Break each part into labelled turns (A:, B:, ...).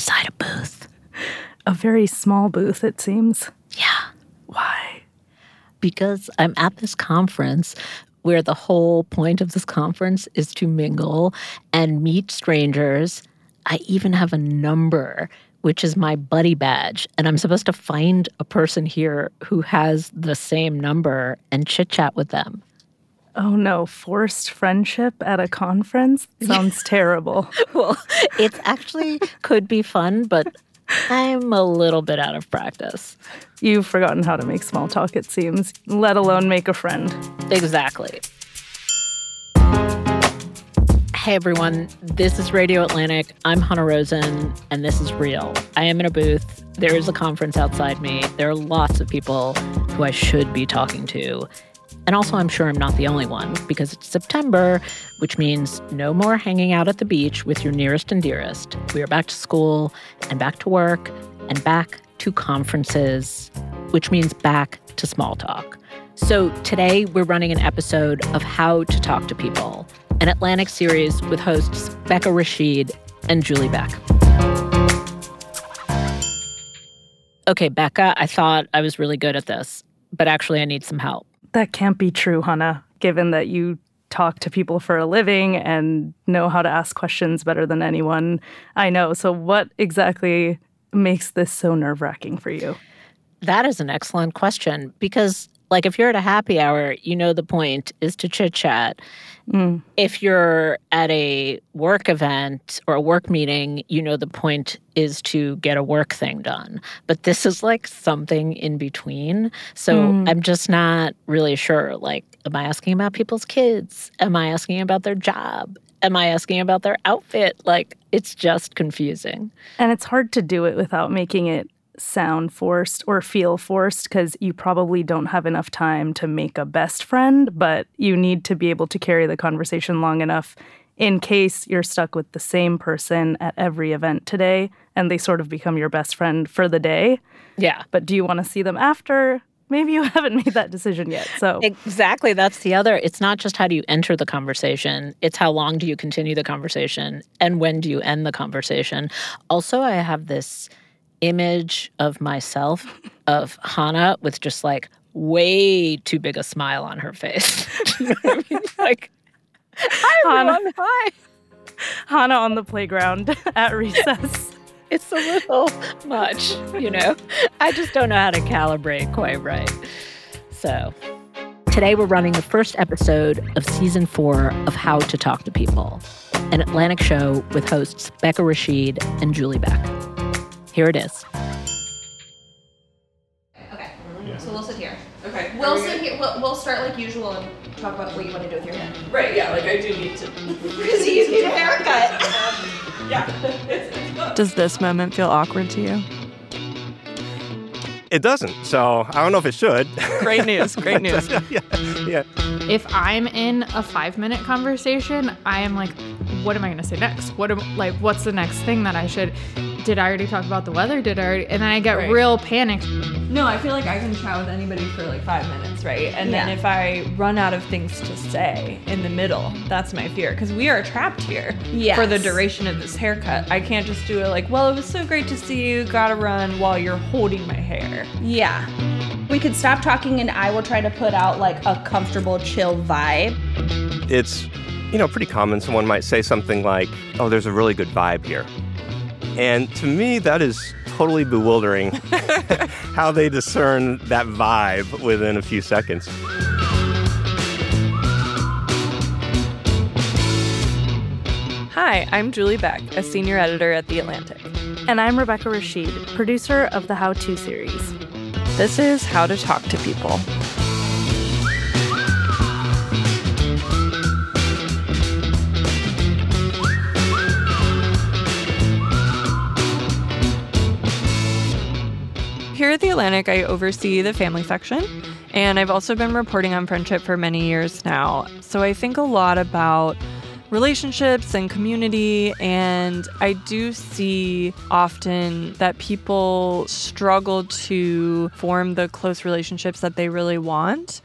A: inside a booth.
B: A very small booth, it seems.
A: Yeah.
B: Why?
A: Because I'm at this conference where the whole point of this conference is to mingle and meet strangers. I even have a number, which is my buddy badge. And I'm supposed to find a person here who has the same number and chit chat with them.
B: Oh no, forced friendship at a conference? Sounds terrible.
A: Well, it actually could be fun, but I'm a little bit out of practice.
B: You've forgotten how to make small talk, it seems, let alone make a friend.
A: Exactly. Hey everyone, this is Radio Atlantic. I'm Hanna Rosin, and this is real. I am in a booth. There is a conference outside me. There are lots of people who I should be talking to. And also, I'm sure I'm not the only one because it's September, which means no more hanging out at the beach with your nearest and dearest. We are back to school and back to work and back to conferences, which means back to small talk. So today, we're running an episode of How to Talk to People, an Atlantic series with hosts Becca Rashid and Julie Beck. Okay, Becca, I thought I was really good at this, but actually, I need some help.
B: That can't be true, Hanna, given that you talk to people for a living and know how to ask questions better than anyone I know. So, what exactly makes this so nerve wracking for you?
A: That is an excellent question because, like, if you're at a happy hour, you know the point is to chit chat.
B: Mm.
A: If you're at a work event or a work meeting, you know the point is to get a work thing done. But this is like something in between. So
B: Mm.
A: I'm just not really sure. Like, am I asking about people's kids? Am I asking about their job? Am I asking about their outfit? Like, it's just confusing.
B: And it's hard to do it without making it sound forced or feel forced because you probably don't have enough time to make a best friend, but you need to be able to carry the conversation long enough in case you're stuck with the same person at every event today and they sort of become your best friend for the day.
A: Yeah.
B: But do you want to see them after? Maybe you haven't made that decision yet. So,
A: Exactly. That's the other. It's not just how do you enter the conversation, it's how long do you continue the conversation and when do you end the conversation. Also, I have this image of myself of Hanna with just like way too big a smile on her face. you know I mean? Like, hi,
B: Hanna.
A: everyone. Hi.
B: Hanna on the playground at recess.
A: It's a little much, you know? I just don't know how to calibrate quite right. So, today we're running the first episode of season four of How to Talk to People, an Atlantic show with hosts Becca Rashid and Julie Beck. Here it is.
C: Okay, so we'll sit here.
D: Okay.
C: We'll
D: we
C: sit here. We'll, we'll start like usual and talk about what you want to do with your hair.
D: Right, yeah, like I do need to.
C: Because you need a haircut.
D: yeah, it's, it's.
E: Does this moment feel awkward to you?
F: It doesn't. So I don't know if it should.
E: Great news. Great news.
F: yeah, yeah.
G: if I'm in a five minute conversation, I am like, what am I gonna say next? What am like what's the next thing that I should did I already talk about the weather? Did I already and then I get
D: Right.
G: real panicked.
E: No, I feel like I can chat with anybody for like five minutes, right? And then if I run out of things to say in the middle, that's my fear. Because we are trapped here for the duration of this haircut. I can't just do it like, well, it was so great to see you, gotta run while you're holding my hair.
C: Yeah. We could stop talking and I will try to put out like a comfortable, chill vibe.
F: It's, you know, pretty common. Someone might say something like, oh, there's a really good vibe here. And to me, that is totally bewildering how they discern that vibe within a few seconds.
E: Hi, I'm Julie Beck, a senior editor at The Atlantic.
B: And I'm Rebecca Rashid, producer of the How To series.
E: This is How to Talk to People. At The Atlantic, I oversee the family section, and I've also been reporting on friendship for many years now. So I think a lot about relationships and community, and I do see often that people struggle to form the close relationships that they really want.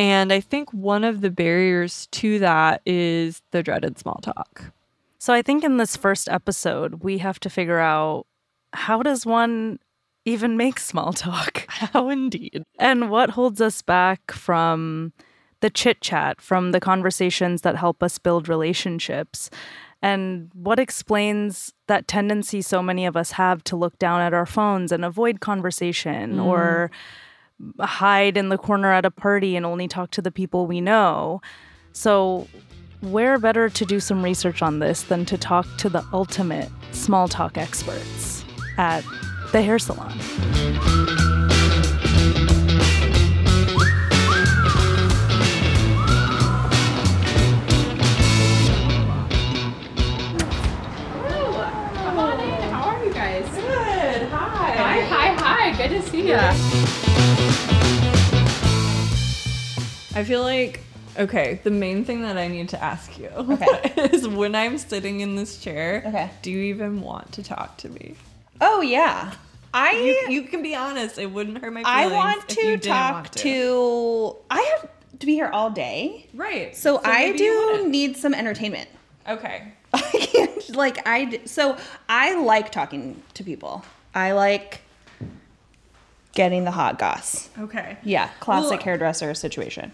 E: And I think one of the barriers to that is the dreaded small talk.
B: So I think in this first episode, we have to figure out how does one even make small talk?
E: How indeed.
B: And what holds us back from the chit chat, from the conversations that help us build relationships? And what explains that tendency so many of us have to look down at our phones and avoid conversation mm. or hide in the corner at a party and only talk to the people we know? So, where better to do some research on this than to talk to the ultimate small talk experts at the hair salon?
G: Come on in. How are you guys?
D: Good. Hi.
G: Hi, hi, hi. Good to see you.
E: I feel like okay, the main thing that I need to ask you
C: Okay.
E: is when I'm sitting in this chair,
C: Okay.
E: do you even want to talk to me?
C: Oh yeah. I
E: You, you can be honest, it wouldn't hurt my feelings.
C: I want
E: if you
C: to talk
E: want
C: to. I have to be here all day,
E: Right.
C: so, I do need some entertainment.
E: Okay.
C: I can't like I so I like talking to people. I like getting the hot goss.
E: Okay.
C: Yeah, classic
E: Well-
C: hairdresser situation.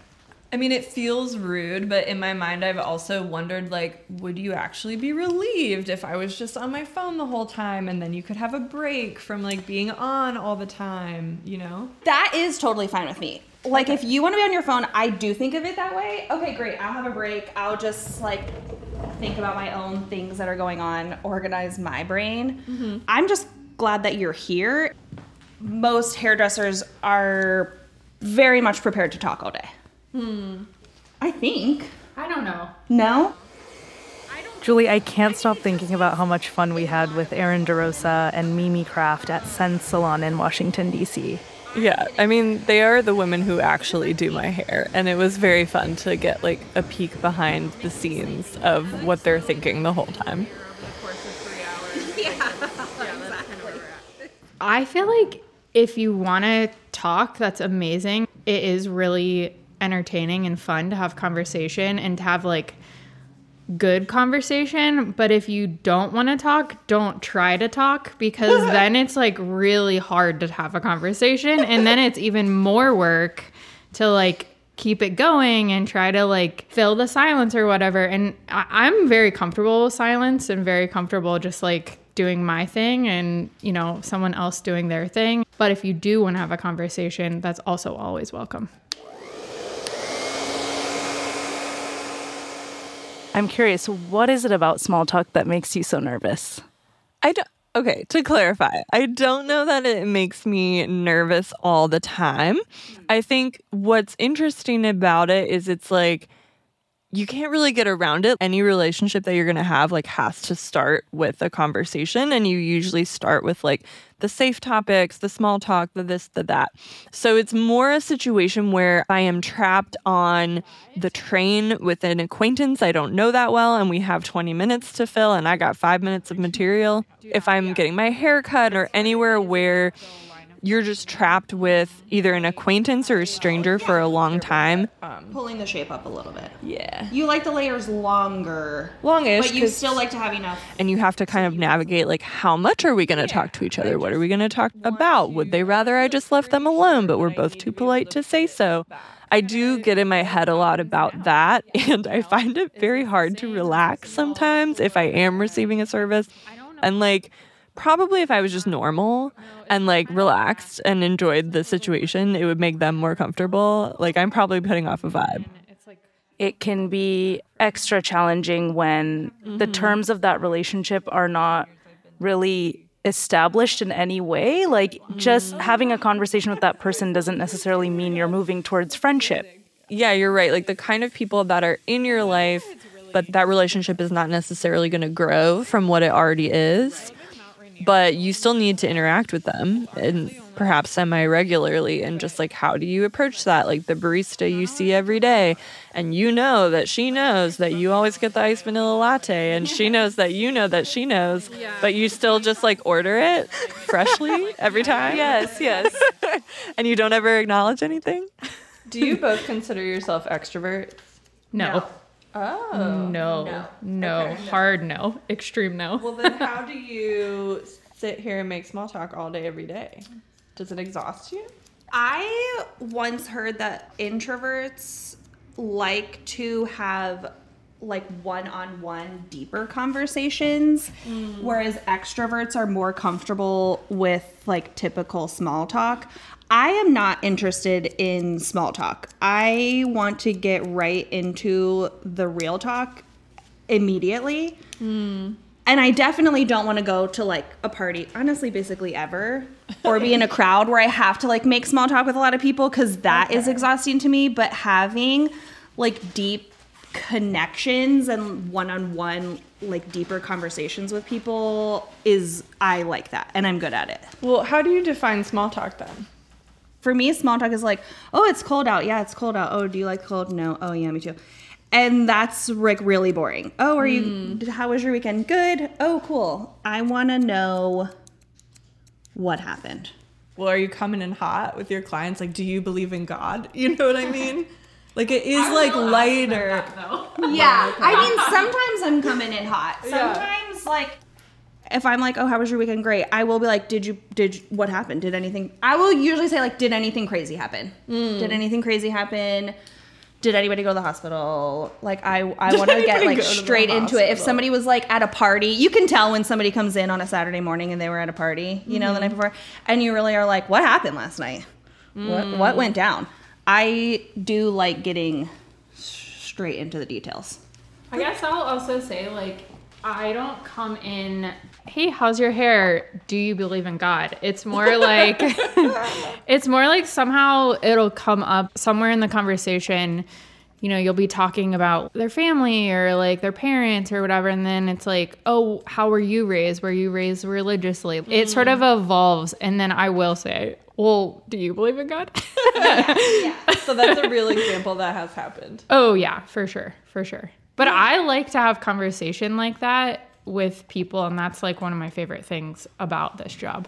E: I mean, it feels rude, but in my mind, I've also wondered, like, would you actually be relieved if I was just on my phone the whole time, and then you could have a break from like being on all the time, you know?
C: That is totally fine with me. Like if you want to be on your phone, I do think of it that way. Okay, great. I'll have a break. I'll just like think about my own things that are going on, organize my brain. Mm-hmm. I'm just glad that you're here. Most hairdressers are very much prepared to talk all day. Hmm. I think.
G: I don't know.
C: No?
B: Julie, I can't stop thinking about how much fun we had with Erin Derosa and Mimi Craft at Sense Salon in Washington, D.C.
E: Yeah, I mean, they are the women who actually do my hair, and it was very fun to get like a peek behind the scenes of what they're thinking the whole time.
G: I feel like if you want to talk, that's amazing. It is really entertaining and fun to have conversation and to have like good conversation. But if you don't want to talk, don't try to talk because then it's like really hard to have a conversation. And then it's even more work to like keep it going and try to like fill the silence or whatever. And I- I'm very comfortable with silence and very comfortable just like doing my thing and, you know, someone else doing their thing. But if you do want to have a conversation, that's also always welcome.
B: I'm curious, what is it about small talk that makes you so nervous?
E: I don't. Okay, to clarify, I don't know that it makes me nervous all the time. Hmm. I think what's interesting about it is it's like you can't really get around it. Any relationship that you're going to have like has to start with a conversation and you usually start with like the safe topics, the small talk, the this, the that. So it's more a situation where I am trapped on the train with an acquaintance I don't know that well and we have 20 minutes to fill and I got 5 minutes of material. If I'm getting my hair cut or anywhere where you're just trapped with either an acquaintance or a stranger for a long time.
C: Pulling the shape up a little bit.
E: Yeah.
C: You like the layers longer.
E: Longish,
C: But you still like to have enough.
E: and you have to kind of navigate like how much are we going to talk to each other what are we going to talk about would they rather i just left them alone but we're both too polite to say so i do get in my head a lot about that and i find it very hard to relax sometimes if i am receiving a service I don't and like probably if i was just normal and like relaxed and enjoyed the situation it would make them more comfortable like i'm probably putting off a vibe
B: It can be extra challenging when the mm-hmm. terms of that relationship are not really established in any way. Like, just mm-hmm. having a conversation with that person doesn't necessarily mean you're moving towards friendship.
E: yeah, you're right. Like the kind of people that are in your life, but that relationship is not necessarily going to grow from what it already is. But you still need to interact with them and perhaps semi regularly. And just like, how do you approach that? Like the barista you see every day, and you know that she knows that you always get the iced vanilla latte, and she knows that you know that she knows, but you still just like order it freshly every time.
B: Yes, yes.
E: and you don't ever acknowledge anything. Do you both consider yourself extroverts?
G: No.
E: Oh.
G: No. No. Hard no. Extreme no.
E: Well, then how do you sit here and make small talk all day, every day. Does it exhaust you?
C: I once heard that introverts like to have like one-on-one deeper conversations mm. whereas extroverts are more comfortable with like typical small talk. I am not interested in small talk. I want to get right into the real talk immediately. Mm. And I definitely don't want to go to like a party, honestly, basically ever, or be in a crowd where I have to like make small talk with a lot of people because that is exhausting to me. But having like deep connections and one on one, like deeper conversations with people is, I like that and I'm good at it.
E: Well, how do you define small talk then?
C: For me, small talk is like, oh, it's cold out. Yeah, it's cold out. Oh, do you like cold? No. Oh, yeah, me too. And that's like really boring. Oh, are you, hmm. how was your weekend? Good. Oh, cool. I want to know what happened.
E: Well, are you coming in hot with your clients? Like, do you believe in God? You know what I mean? like, it is like lighter.
C: Yeah. I mean, sometimes I'm coming in hot. Sometimes, like, if I'm like, oh, how was your weekend? Great. I will be like, did you, did, you- what happened? Did anything, I will usually say, like, did anything crazy happen? Mm. Did anything crazy happen? Did anybody go to the hospital? Like, I, I want to get like
E: go to the
C: straight into it. If somebody was like at a party, you can tell when somebody comes in on a Saturday morning and they were at a party, you know, the mm-hmm. night before, and you really are like, what happened last night? What, what mm. went down? I do like getting straight into the details.
G: I guess I'll also say like I don't come in, hey, how's your hair? Do you believe in God? It's more like it's more like somehow it'll come up somewhere in the conversation. You know, you'll be talking about their family or like their parents or whatever, and then it's like, oh, how were you raised? Were you raised religiously? It sort mm. of evolves, and then I will say, well, do you believe in God? Yeah.
E: So that's a real example that has happened.
G: Oh yeah, for sure, for sure. But I like to have conversation like that with people, and that's like one of my favorite things about this job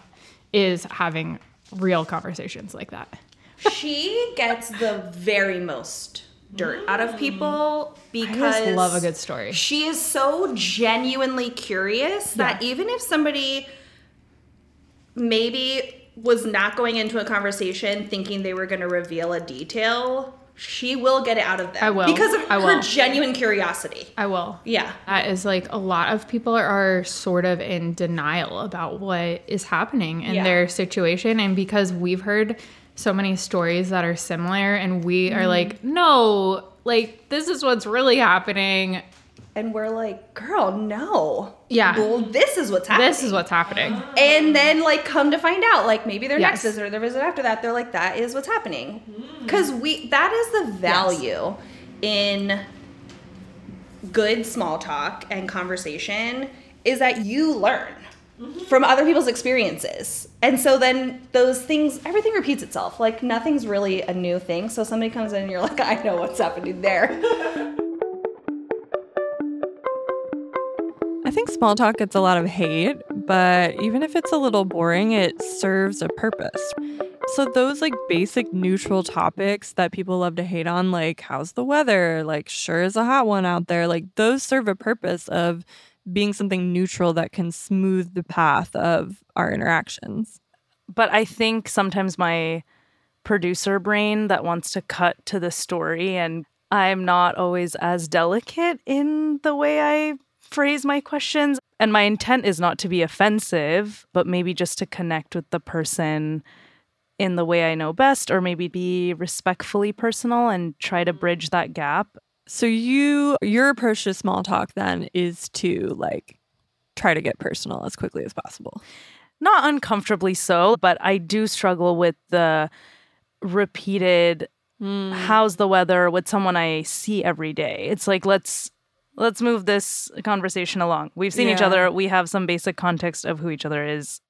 G: is having real conversations like that.
C: she gets the very most dirt out of people because
G: I just love a good story.
C: She is so genuinely curious that
G: Yeah.
C: even if somebody maybe was not going into a conversation thinking they were going to reveal a detail, she will get it out of them.
G: I will.
C: Because of
G: I
C: her
G: will.
C: genuine curiosity.
G: I will.
C: Yeah.
G: That is like a lot of people are sort of in denial about what is happening in
C: Yeah.
G: their situation. And because we've heard so many stories that are similar, and we
C: Mm-hmm.
G: are like, no, like this is what's really happening.
C: And we're like, girl, no.
G: Yeah.
C: Well, this is what's happening.
G: This is what's happening.
C: And then, like, come to find out, like, maybe their next visit or their visit after that, they're like, that is what's happening. Hmm. Because we, that is the value in good small talk and conversation is that you learn mm-hmm. from other people's experiences. And so then those things, everything repeats itself. Like, nothing's really a new thing. So somebody comes in and you're like, I know what's happening there.
E: small talk gets a lot of hate, but even if it's a little boring, it serves a purpose. So, those like basic neutral topics that people love to hate on, like how's the weather, like sure is a hot one out there, like those serve a purpose of being something neutral that can smooth the path of our interactions.
B: but I think sometimes my producer brain that wants to cut to the story and I'm not always as delicate in the way I phrase my questions and my intent is not to be offensive but maybe just to connect with the person in the way I know best or maybe be respectfully personal and try to bridge that gap.
E: So, you, your approach to small talk then is to like try to get personal as quickly as possible.
B: not uncomfortably so, but I do struggle with the repeated hmm. how's the weather with someone I see every day. It's like let's let's move this conversation along. We've seen each other, we have some basic context of who each other is.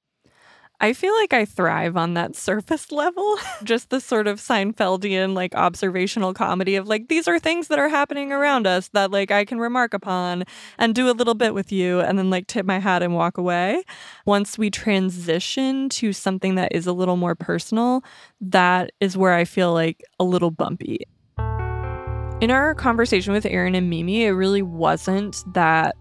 E: I feel like I thrive on that surface level. Just the sort of Seinfeldian, like observational comedy of like, these are things that are happening around us that like I can remark upon and do a little bit with you and then like tip my hat and walk away. Once we transition to something that is a little more personal, that is where I feel like a little bumpy. In our conversation with Erin and Mimi, it really wasn't that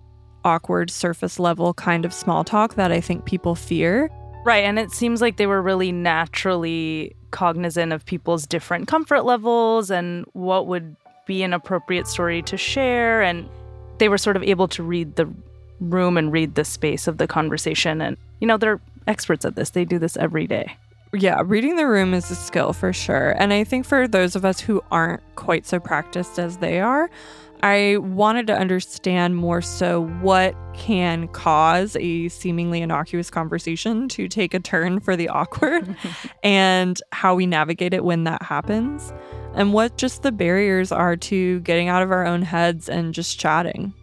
E: awkward surface level kind of small talk that I think people fear.
B: Right. And it seems like they were really naturally cognizant of people's different comfort levels and what would be an appropriate story to share. And they were sort of able to read the room and read the space of the conversation. And, you know, they're experts at this, they do this every day.
E: Yeah, reading the room is a skill for sure. And I think for those of us who aren't quite so practiced as they are, I wanted to understand more so what can cause a seemingly innocuous conversation to take a turn for the awkward and how we navigate it when that happens, and what just the barriers are to getting out of our own heads and just chatting.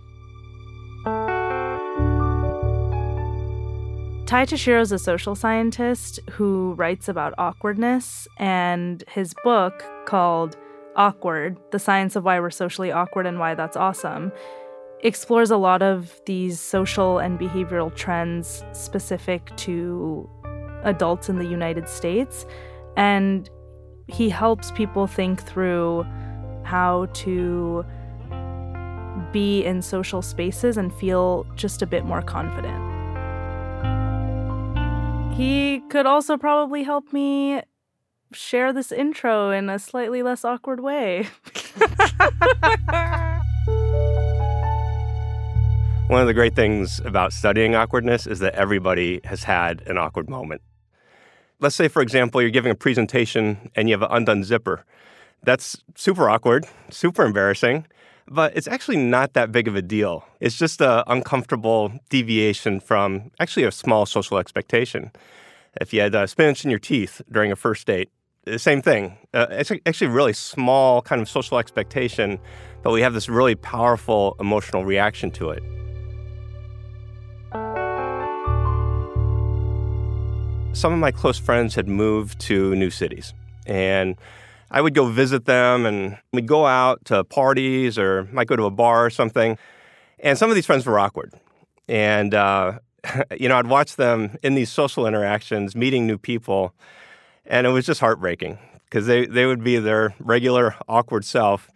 B: Ty Tashiro is a social scientist who writes about awkwardness, and his book called Awkward The Science of Why We're Socially Awkward and Why That's Awesome explores a lot of these social and behavioral trends specific to adults in the United States. And he helps people think through how to be in social spaces and feel just a bit more confident. He could also probably help me share this intro in a slightly less awkward way.
F: One of the great things about studying awkwardness is that everybody has had an awkward moment. Let's say, for example, you're giving a presentation and you have an undone zipper. That's super awkward, super embarrassing, but it's actually not that big of a deal. It's just an uncomfortable deviation from actually a small social expectation. If you had uh, spinach in your teeth during a first date, the same thing. Uh, it's actually a really small kind of social expectation, but we have this really powerful emotional reaction to it. Some of my close friends had moved to new cities, and I would go visit them, and we'd go out to parties or might go to a bar or something. And some of these friends were awkward, and uh, you know, I'd watch them in these social interactions, meeting new people, and it was just heartbreaking because they, they would be their regular awkward self,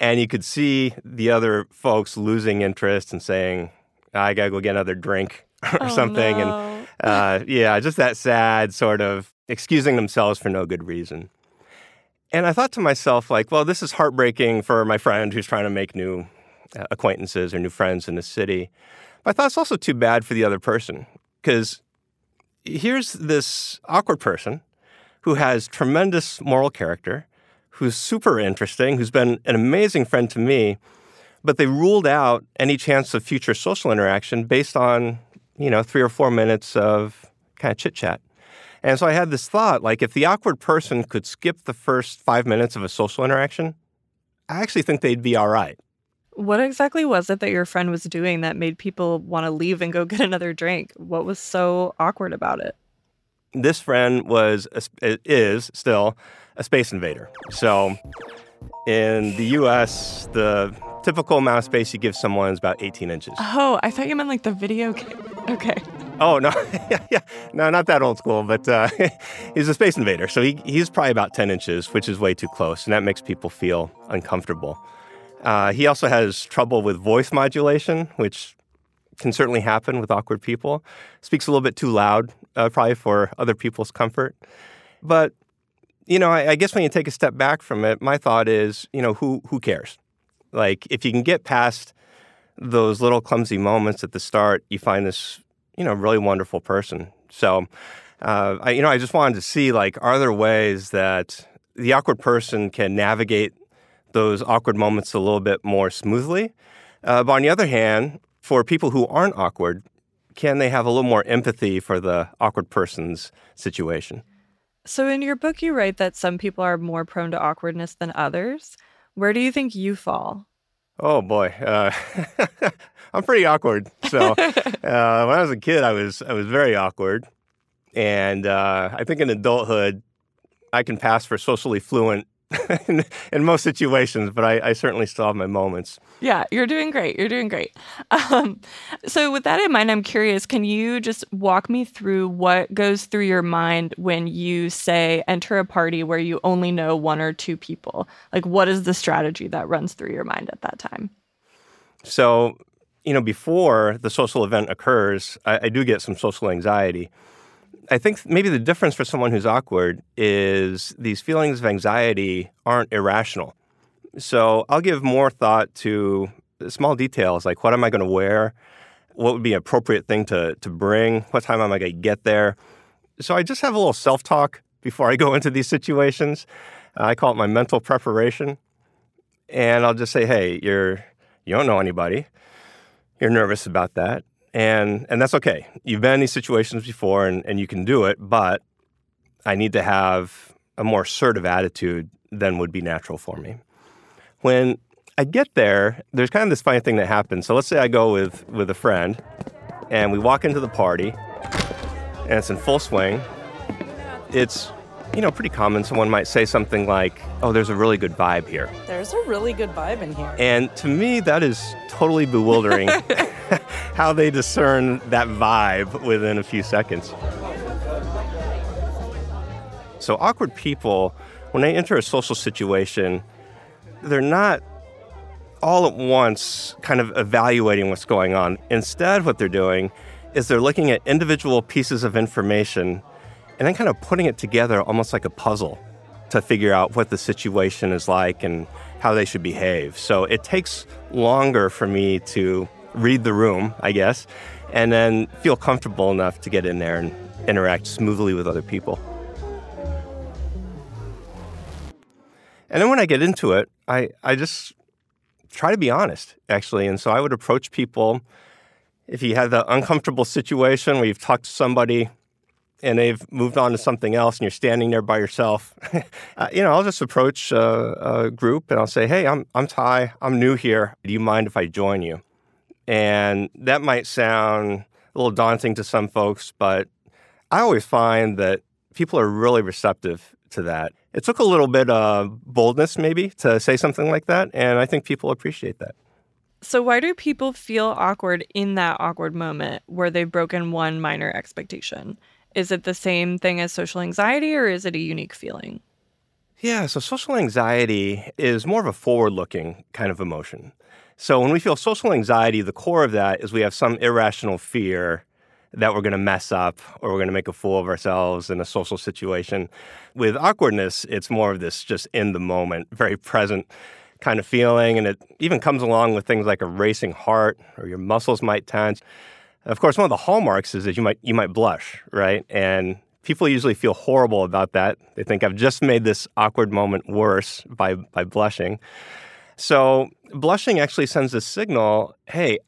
F: and you could see the other folks losing interest and saying, "I gotta go get another drink" or
E: Oh,
F: something,
E: no.
F: and uh, yeah, just that sad sort of excusing themselves for no good reason. And I thought to myself, like, well, this is heartbreaking for my friend who's trying to make new uh, acquaintances or new friends in the city. But I thought it's also too bad for the other person because here's this awkward person who has tremendous moral character, who's super interesting, who's been an amazing friend to me, but they ruled out any chance of future social interaction based on, you know, three or four minutes of kind of chit chat. And so I had this thought like, if the awkward person could skip the first five minutes of a social interaction, I actually think they'd be all right.
E: What exactly was it that your friend was doing that made people want to leave and go get another drink? What was so awkward about it?
F: This friend was, a, is still a space invader. So in the US, the typical amount of space you give someone is about 18 inches.
E: Oh, I thought you meant like the video game. Okay.
F: Oh no, yeah, no, not that old school, but uh, he's a space invader, so he, he's probably about ten inches, which is way too close, and that makes people feel uncomfortable. Uh, he also has trouble with voice modulation, which can certainly happen with awkward people. Speaks a little bit too loud, uh, probably for other people's comfort. But you know, I, I guess when you take a step back from it, my thought is, you know, who who cares? Like, if you can get past those little clumsy moments at the start, you find this you know, really wonderful person. So, uh, I, you know, I just wanted to see like, are there ways that the awkward person can navigate those awkward moments a little bit more smoothly? Uh, but on the other hand, for people who aren't awkward, can they have a little more empathy for the awkward person's situation?
E: So, in your book, you write that some people are more prone to awkwardness than others. Where do you think you fall?
F: Oh boy, uh, I'm pretty awkward. So uh, when I was a kid, I was I was very awkward, and uh, I think in adulthood, I can pass for socially fluent in, in most situations, but I, I certainly still have my moments.
E: Yeah, you're doing great. You're doing great. Um, so, with that in mind, I'm curious can you just walk me through what goes through your mind when you say enter a party where you only know one or two people? Like, what is the strategy that runs through your mind at that time?
F: So you know, before the social event occurs, I, I do get some social anxiety. I think maybe the difference for someone who's awkward is these feelings of anxiety aren't irrational. So I'll give more thought to small details like what am I going to wear? What would be an appropriate thing to, to bring? What time am I going to get there? So I just have a little self talk before I go into these situations. Uh, I call it my mental preparation. And I'll just say, hey, you're, you don't know anybody. You're nervous about that. And, and that's okay. You've been in these situations before and, and you can do it, but I need to have a more assertive attitude than would be natural for me. When I get there, there's kind of this funny thing that happens. So let's say I go with, with a friend and we walk into the party and it's in full swing. It's you know, pretty common. Someone might say something like, Oh, there's a really good vibe here.
H: There's a really good vibe in here.
F: And to me, that is totally bewildering how they discern that vibe within a few seconds. So, awkward people, when they enter a social situation, they're not all at once kind of evaluating what's going on. Instead, what they're doing is they're looking at individual pieces of information and then kind of putting it together almost like a puzzle to figure out what the situation is like and how they should behave. So it takes longer for me to read the room, I guess, and then feel comfortable enough to get in there and interact smoothly with other people. And then when I get into it, I, I just try to be honest, actually. And so I would approach people if you have the uncomfortable situation where you've talked to somebody and they've moved on to something else and you're standing there by yourself, uh, you know, I'll just approach a, a, group and I'll say, hey, I'm, I'm Ty. I'm new here. Do you mind if I join you? And that might sound a little daunting to some folks, but I always find that people are really receptive to that. It took a little bit of boldness, maybe, to say something like that, and I think people appreciate that.
E: So, why do people feel awkward in that awkward moment where they've broken one minor expectation? Is it the same thing as social anxiety, or is it a unique feeling?
F: Yeah, so social anxiety is more of a forward looking kind of emotion. So, when we feel social anxiety, the core of that is we have some irrational fear that we're going to mess up or we're going to make a fool of ourselves in a social situation. With awkwardness, it's more of this just in the moment, very present kind of feeling. And it even comes along with things like a racing heart or your muscles might tense. Of course, one of the hallmarks is that you might you might blush, right? And people usually feel horrible about that. They think I've just made this awkward moment worse by by blushing. So blushing actually sends a signal, hey,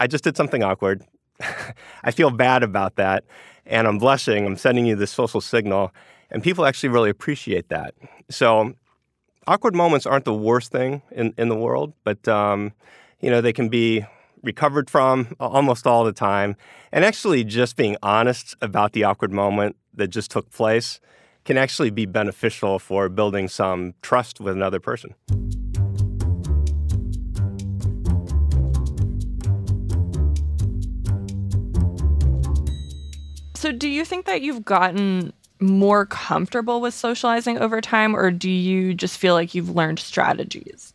F: I just did something awkward. I feel bad about that. And I'm blushing. I'm sending you this social signal. And people actually really appreciate that. So, awkward moments aren't the worst thing in, in the world, but, um, you know, they can be recovered from almost all the time. And actually, just being honest about the awkward moment that just took place can actually be beneficial for building some trust with another person.
E: So, do you think that you've gotten more comfortable with socializing over time, or do you just feel like you've learned strategies?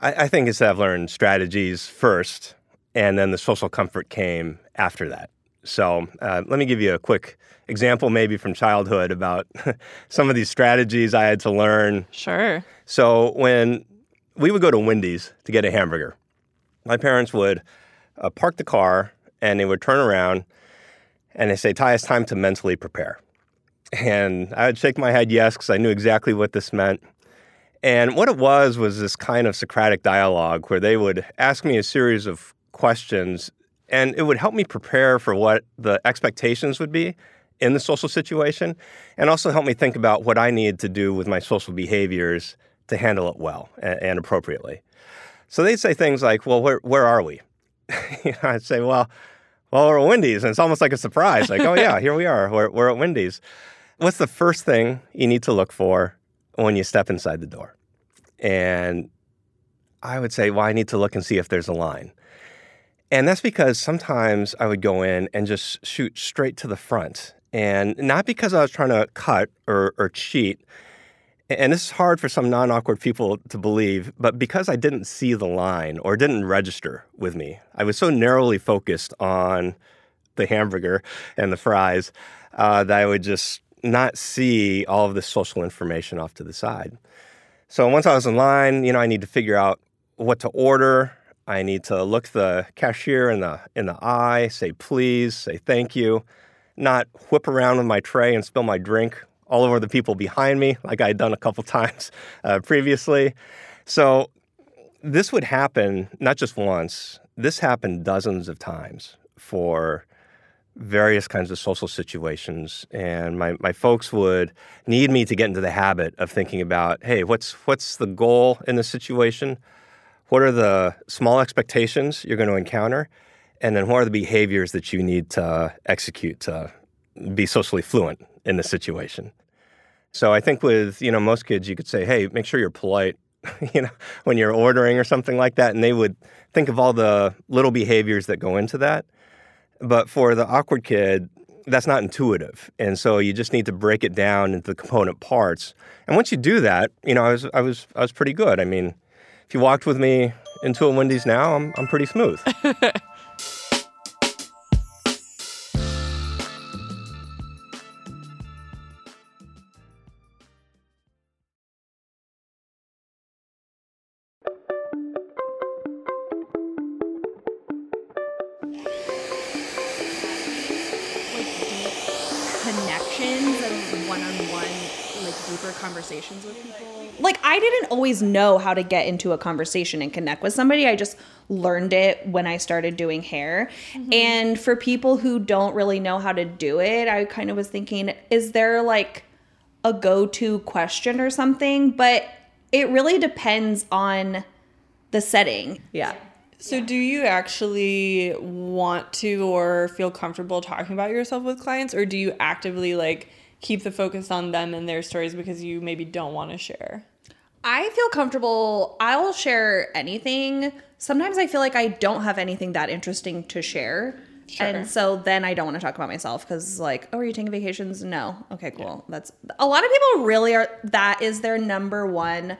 F: I, I think it's that I've learned strategies first, and then the social comfort came after that. So, uh, let me give you a quick example, maybe from childhood, about some of these strategies I had to learn.
E: Sure.
F: So, when we would go to Wendy's to get a hamburger, my parents would uh, park the car and they would turn around and they say, Ty, it's time to mentally prepare. And I would shake my head yes, because I knew exactly what this meant. And what it was was this kind of Socratic dialogue where they would ask me a series of questions, and it would help me prepare for what the expectations would be in the social situation, and also help me think about what I need to do with my social behaviors to handle it well and, and appropriately. So they'd say things like, Well, where, where are we? I'd say, Well, well, we're at Wendy's. And it's almost like a surprise. Like, oh, yeah, here we are. We're, we're at Wendy's. What's the first thing you need to look for when you step inside the door? And I would say, well, I need to look and see if there's a line. And that's because sometimes I would go in and just shoot straight to the front. And not because I was trying to cut or, or cheat. And this is hard for some non awkward people to believe, but because I didn't see the line or didn't register with me, I was so narrowly focused on the hamburger and the fries uh, that I would just not see all of the social information off to the side. So once I was in line, you know, I need to figure out what to order. I need to look the cashier in the in the eye, say please, say thank you, not whip around with my tray and spill my drink all over the people behind me, like I had done a couple times uh, previously. So this would happen not just once. This happened dozens of times for various kinds of social situations and my, my folks would need me to get into the habit of thinking about hey what's what's the goal in this situation what are the small expectations you're going to encounter and then what are the behaviors that you need to uh, execute to be socially fluent in the situation so i think with you know most kids you could say hey make sure you're polite you know when you're ordering or something like that and they would think of all the little behaviors that go into that but for the awkward kid, that's not intuitive. And so you just need to break it down into the component parts. And once you do that, you know, I was I was I was pretty good. I mean, if you walked with me into a Wendy's now, I'm I'm pretty smooth.
C: always know how to get into a conversation and connect with somebody. I just learned it when i started doing hair. Mm-hmm. And for people who don't really know how to do it i kind of was thinking is there like a go-to question or something? But it really depends on the setting.
E: Yeah. So, do you actually want to or feel comfortable talking about yourself with clients, or do you actively like keep the focus on them and their stories because you maybe don't want to share?
C: I feel comfortable. I'll share anything. Sometimes I feel like I don't have anything that interesting to share. And so then I don't want to talk about myself because, like, oh, are you taking vacations? No. Okay, cool. That's a lot of people really are. That is their number one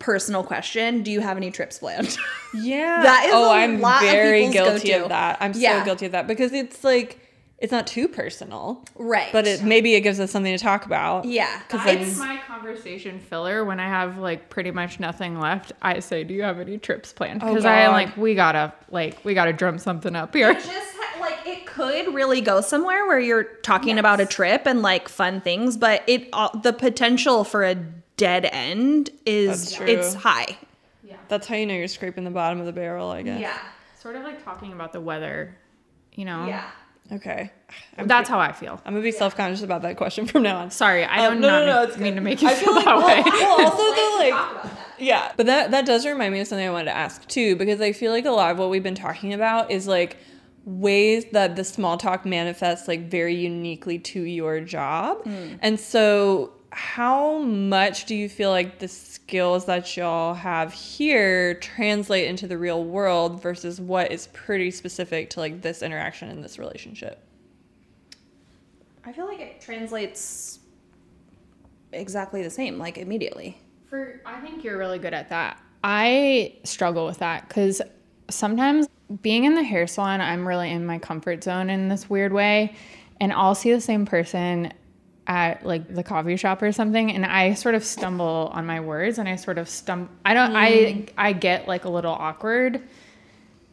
C: personal question. Do you have any trips planned?
E: Yeah.
C: That is
E: oh, I'm
C: of
E: very
C: people's
E: guilty
C: go-to.
E: of that. I'm
C: Yeah.
E: so guilty of that because it's like it's not too personal,
C: right.
E: but it maybe it gives us something to talk about.
C: yeah.
E: Because
G: It's my conversation filler when I have like pretty much nothing left. I say, "Do you have any trips planned?"
E: Oh,
G: Because I am like, we gotta like we gotta drum something up here.
C: just ha- like it could really go somewhere where you're talking about a trip and like fun things, but it uh, the potential for a dead end is it's high.
E: Yeah, that's how you know you're scraping the bottom of the barrel, I guess.
G: Yeah, sort of like talking about the weather, you know.
E: Okay.
G: That's how I feel.
E: I'm gonna be self conscious about that question from now on.
G: Sorry, I
E: Um,
G: don't
E: no, no, no,
G: mean-
E: it's
G: mean
E: good.
G: to make you
E: I
G: feel
E: feel like
G: that
E: well,
G: way.
E: well, also though, like yeah, but that that does remind me of something I wanted to ask too, because I feel like a lot of what we've been talking about is like ways that the small talk manifests like very uniquely to your job, and so how much do you feel like the skills that y'all have here translate into the real world versus what is pretty specific to like this interaction in this relationship?
C: I feel like it translates exactly the same, like immediately.
G: For I think you're really good at that. I struggle with that because sometimes being in the hair salon, I'm really in my comfort zone in this weird way, and I'll see the same person at like the coffee shop or something, and I sort of stumble on my words, and I sort of stumble. I don't. I mm. I get like a little awkward,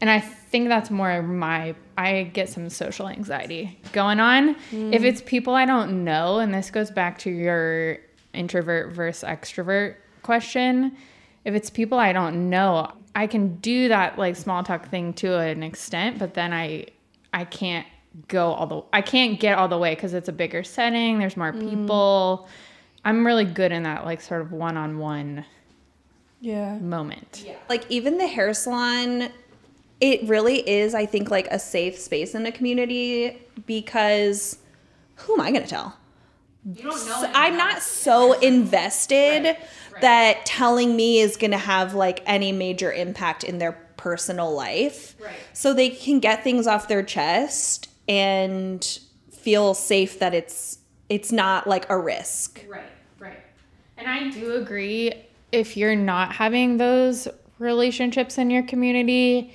G: and I think that's more my. I get some social anxiety going on. If mm. it's people I don't know, and this goes back to your introvert versus extrovert question. If it's people I don't know, I can do that like small talk thing to an extent, but then I I can't go all the I can't get all the way because it's a bigger setting. There's more mm. people. I'm really good in that like sort of one-on-one
E: Yeah.
G: moment. Yeah.
C: Like even the hair salon, it really is, I think, like a safe space in the community because who am I gonna tell?
G: You don't
C: So I'm not so invested that telling me is going to have like any major impact in their personal life.
G: Right.
C: So they can get things off their chest and feel safe that it's it's not like a risk.
G: Right, right. And I do agree if you're not having those relationships in your community,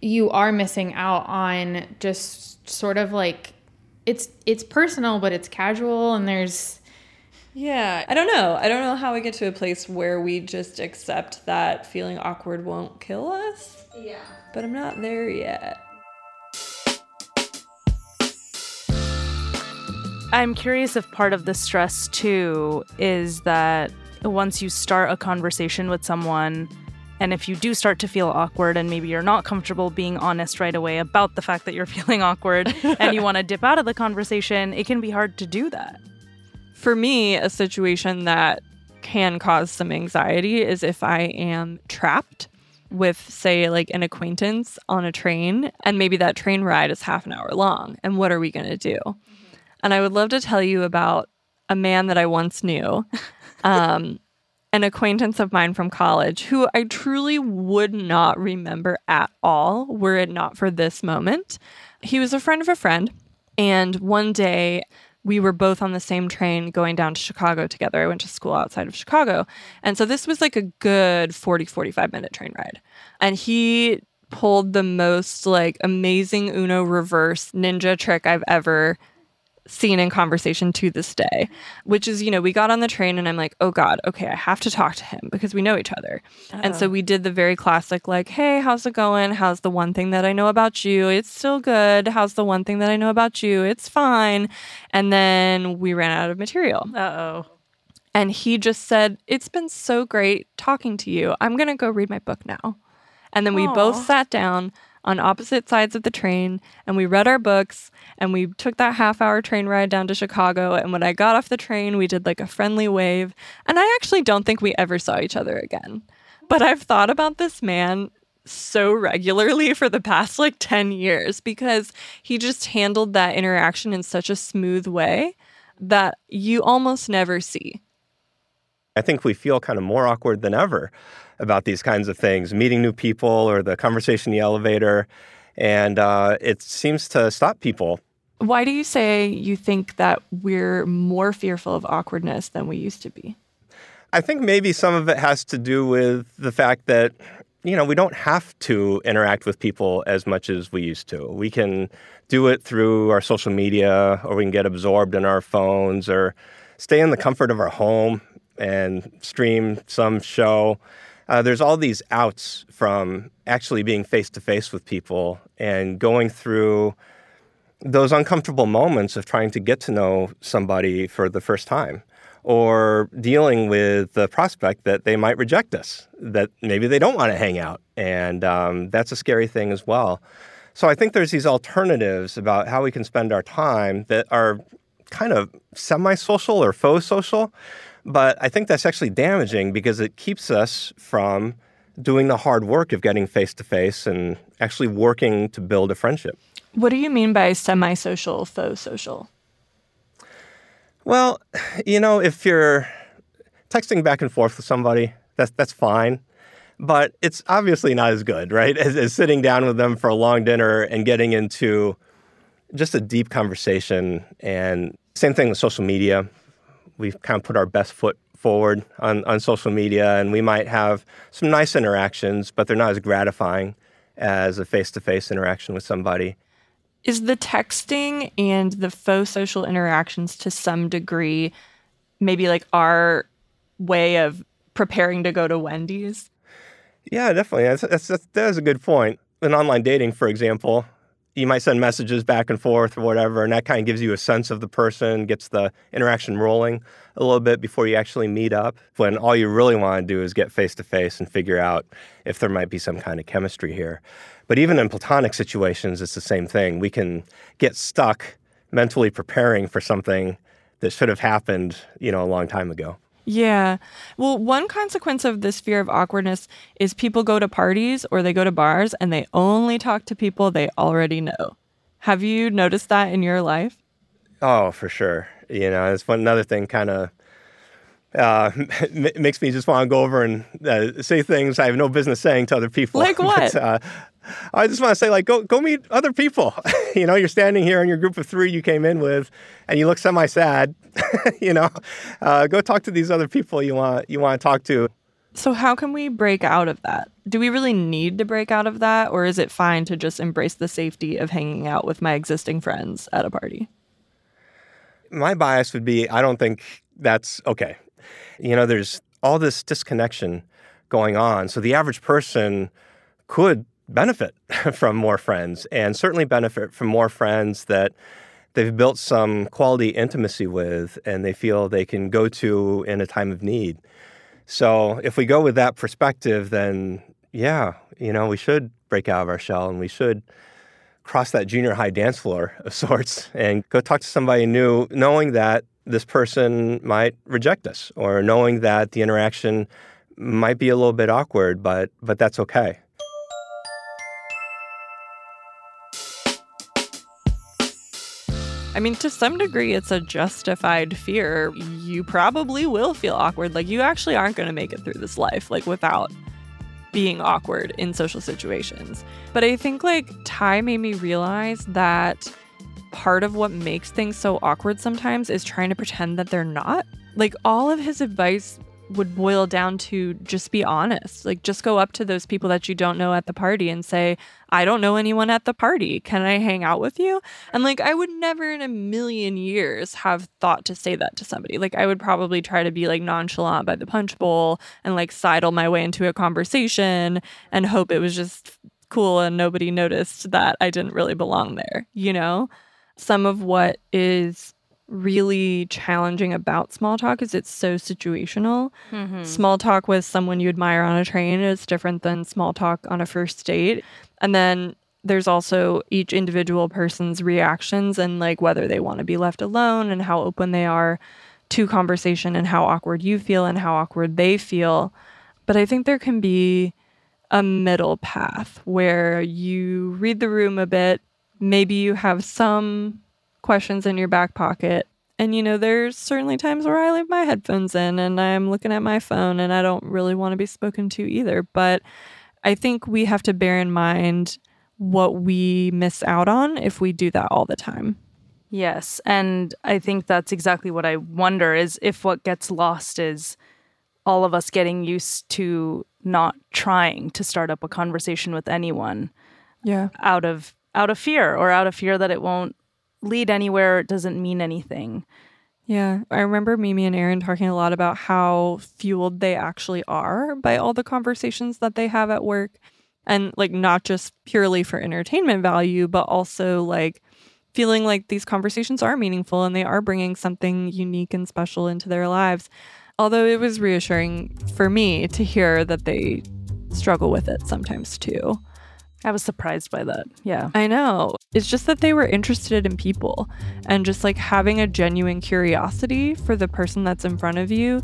G: you are missing out on just sort of like it's it's personal but it's casual and there's
I: yeah, I don't know. I don't know how we get to a place where we just accept that feeling awkward won't kill us.
C: Yeah.
I: But I'm not there yet.
B: I'm curious if part of the stress too is that once you start a conversation with someone, and if you do start to feel awkward and maybe you're not comfortable being honest right away about the fact that you're feeling awkward and you want to dip out of the conversation, it can be hard to do that.
E: For me, a situation that can cause some anxiety is if I am trapped with, say, like an acquaintance on a train, and maybe that train ride is half an hour long. And what are we going to do? And I would love to tell you about a man that I once knew, um, an acquaintance of mine from college, who I truly would not remember at all were it not for this moment. He was a friend of a friend. And one day, we were both on the same train going down to Chicago together. I went to school outside of Chicago. And so this was like a good 40, 45 minute train ride. And he pulled the most like amazing Uno reverse ninja trick I've ever seen in conversation to this day, which is, you know, we got on the train and I'm like, oh God, okay, I have to talk to him because we know each other. Uh-oh. And so we did the very classic, like, hey, how's it going? How's the one thing that I know about you? It's still good. How's the one thing that I know about you? It's fine. And then we ran out of material.
B: Uh oh.
E: And he just said, It's been so great talking to you. I'm going to go read my book now. And then we Aww. both sat down on opposite sides of the train and we read our books and we took that half hour train ride down to Chicago. And when I got off the train, we did like a friendly wave. And I actually don't think we ever saw each other again. But I've thought about this man so regularly for the past like 10 years because he just handled that interaction in such a smooth way that you almost never see.
F: I think we feel kind of more awkward than ever about these kinds of things, meeting new people or the conversation in the elevator. And uh, it seems to stop people.
E: Why do you say you think that we're more fearful of awkwardness than we used to be?
F: I think maybe some of it has to do with the fact that, you know, we don't have to interact with people as much as we used to. We can do it through our social media, or we can get absorbed in our phones, or stay in the comfort of our home and stream some show uh, there's all these outs from actually being face to face with people and going through those uncomfortable moments of trying to get to know somebody for the first time or dealing with the prospect that they might reject us, that maybe they don't want to hang out. And um, that's a scary thing as well. So I think there's these alternatives about how we can spend our time that are kind of semi social or faux social but I think that's actually damaging because it keeps us from doing the hard work of getting face to face and actually working to build a friendship.
E: What do you mean by semi social, faux social?
F: Well, you know, if you're texting back and forth with somebody, that's, that's fine. But it's obviously not as good, right? As, as sitting down with them for a long dinner and getting into just a deep conversation. And same thing with social media we've kind of put our best foot forward on, on social media, and we might have some nice interactions, but they're not as gratifying as a face to face interaction with somebody.
E: Is the texting and the faux social interactions to some degree maybe like our way of preparing to go to Wendy's?
F: Yeah, definitely. That's, that's, that's, that is a good point. In online dating, for example, you might send messages back and forth or whatever, and that kind of gives you a sense of the person, gets the interaction rolling a little bit before you actually meet up. When all you really want to do is get face to face and figure out if there might be some kind of chemistry here. But even in platonic situations, it's the same thing. We can get stuck mentally preparing for something that should have happened, you know, a long time ago.
E: Yeah. Well, one consequence of this fear of awkwardness is people go to parties or they go to bars and they only talk to people they already know. Have you noticed that in your life?
F: Oh, for sure. You know, it's one another thing kind of uh, makes me just want to go over and uh, say things I have no business saying to other people.
E: Like what? but, uh,
F: I just want to say, like, go go meet other people. you know, you're standing here in your group of three you came in with, and you look semi-sad. you know, uh, go talk to these other people you want you want to talk to.
E: So how can we break out of that? Do we really need to break out of that, or is it fine to just embrace the safety of hanging out with my existing friends at a party?
F: My bias would be I don't think that's okay. You know, there's all this disconnection going on. So the average person could benefit from more friends and certainly benefit from more friends that they've built some quality intimacy with and they feel they can go to in a time of need. So if we go with that perspective, then yeah, you know, we should break out of our shell and we should cross that junior high dance floor of sorts and go talk to somebody new, knowing that this person might reject us or knowing that the interaction might be a little bit awkward, but but that's okay.
E: I mean, to some degree, it's a justified fear. You probably will feel awkward. Like, you actually aren't going to make it through this life, like, without being awkward in social situations. But I think, like, Ty made me realize that part of what makes things so awkward sometimes is trying to pretend that they're not. Like, all of his advice would boil down to just be honest. Like, just go up to those people that you don't know at the party and say, I don't know anyone at the party. Can I hang out with you? And like, I would never in a million years have thought to say that to somebody. Like, I would probably try to be like nonchalant by the punch bowl and like sidle my way into a conversation and hope it was just cool and nobody noticed that I didn't really belong there, you know? Some of what is really challenging about small talk is it's so situational. Mm-hmm. Small talk with someone you admire on a train is different than small talk on a first date. And then there's also each individual person's reactions and like whether they want to be left alone and how open they are to conversation and how awkward you feel and how awkward they feel. But I think there can be a middle path where you read the room a bit. Maybe you have some questions in your back pocket. And you know, there's certainly times where I leave my headphones in and I'm looking at my phone and I don't really want to be spoken to either. But I think we have to bear in mind what we miss out on if we do that all the time.
B: Yes, and I think that's exactly what I wonder is if what gets lost is all of us getting used to not trying to start up a conversation with anyone.
E: Yeah.
B: Out of out of fear or out of fear that it won't lead anywhere doesn't mean anything.
E: Yeah, I remember Mimi and Erin talking a lot about how fueled they actually are by all the conversations that they have at work. And like, not just purely for entertainment value, but also like feeling like these conversations are meaningful and they are bringing something unique and special into their lives. Although it was reassuring for me to hear that they struggle with it sometimes too.
B: I was surprised by that. Yeah.
E: I know. It's just that they were interested in people and just like having a genuine curiosity for the person that's in front of you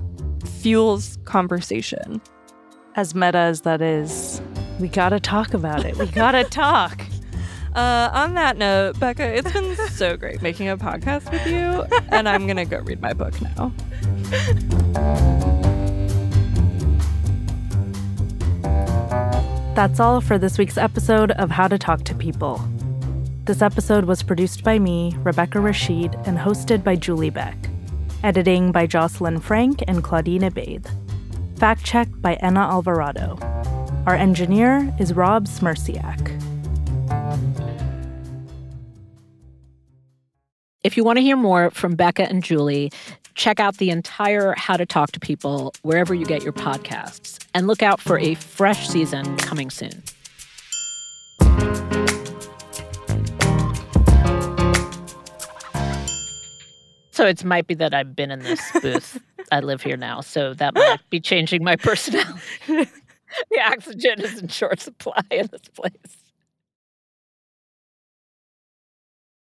E: fuels conversation.
B: As meta as that is, we gotta talk about it. We gotta talk.
E: Uh, on that note, Becca, it's been so great making a podcast with you, and I'm gonna go read my book now.
B: That's all for this week's episode of How to Talk to People. This episode was produced by me, Rebecca Rashid, and hosted by Julie Beck. Editing by Jocelyn Frank and Claudine Ebeid. Fact check by Ena Alvarado. Our engineer is Rob Smierciak.
A: If you want to hear more from Becca and Julie, check out the entire How to Talk to People wherever you get your podcasts and look out for a fresh season coming soon. So it might be that I've been in this booth. I live here now, so that might be changing my personality. the oxygen is in short supply in this place.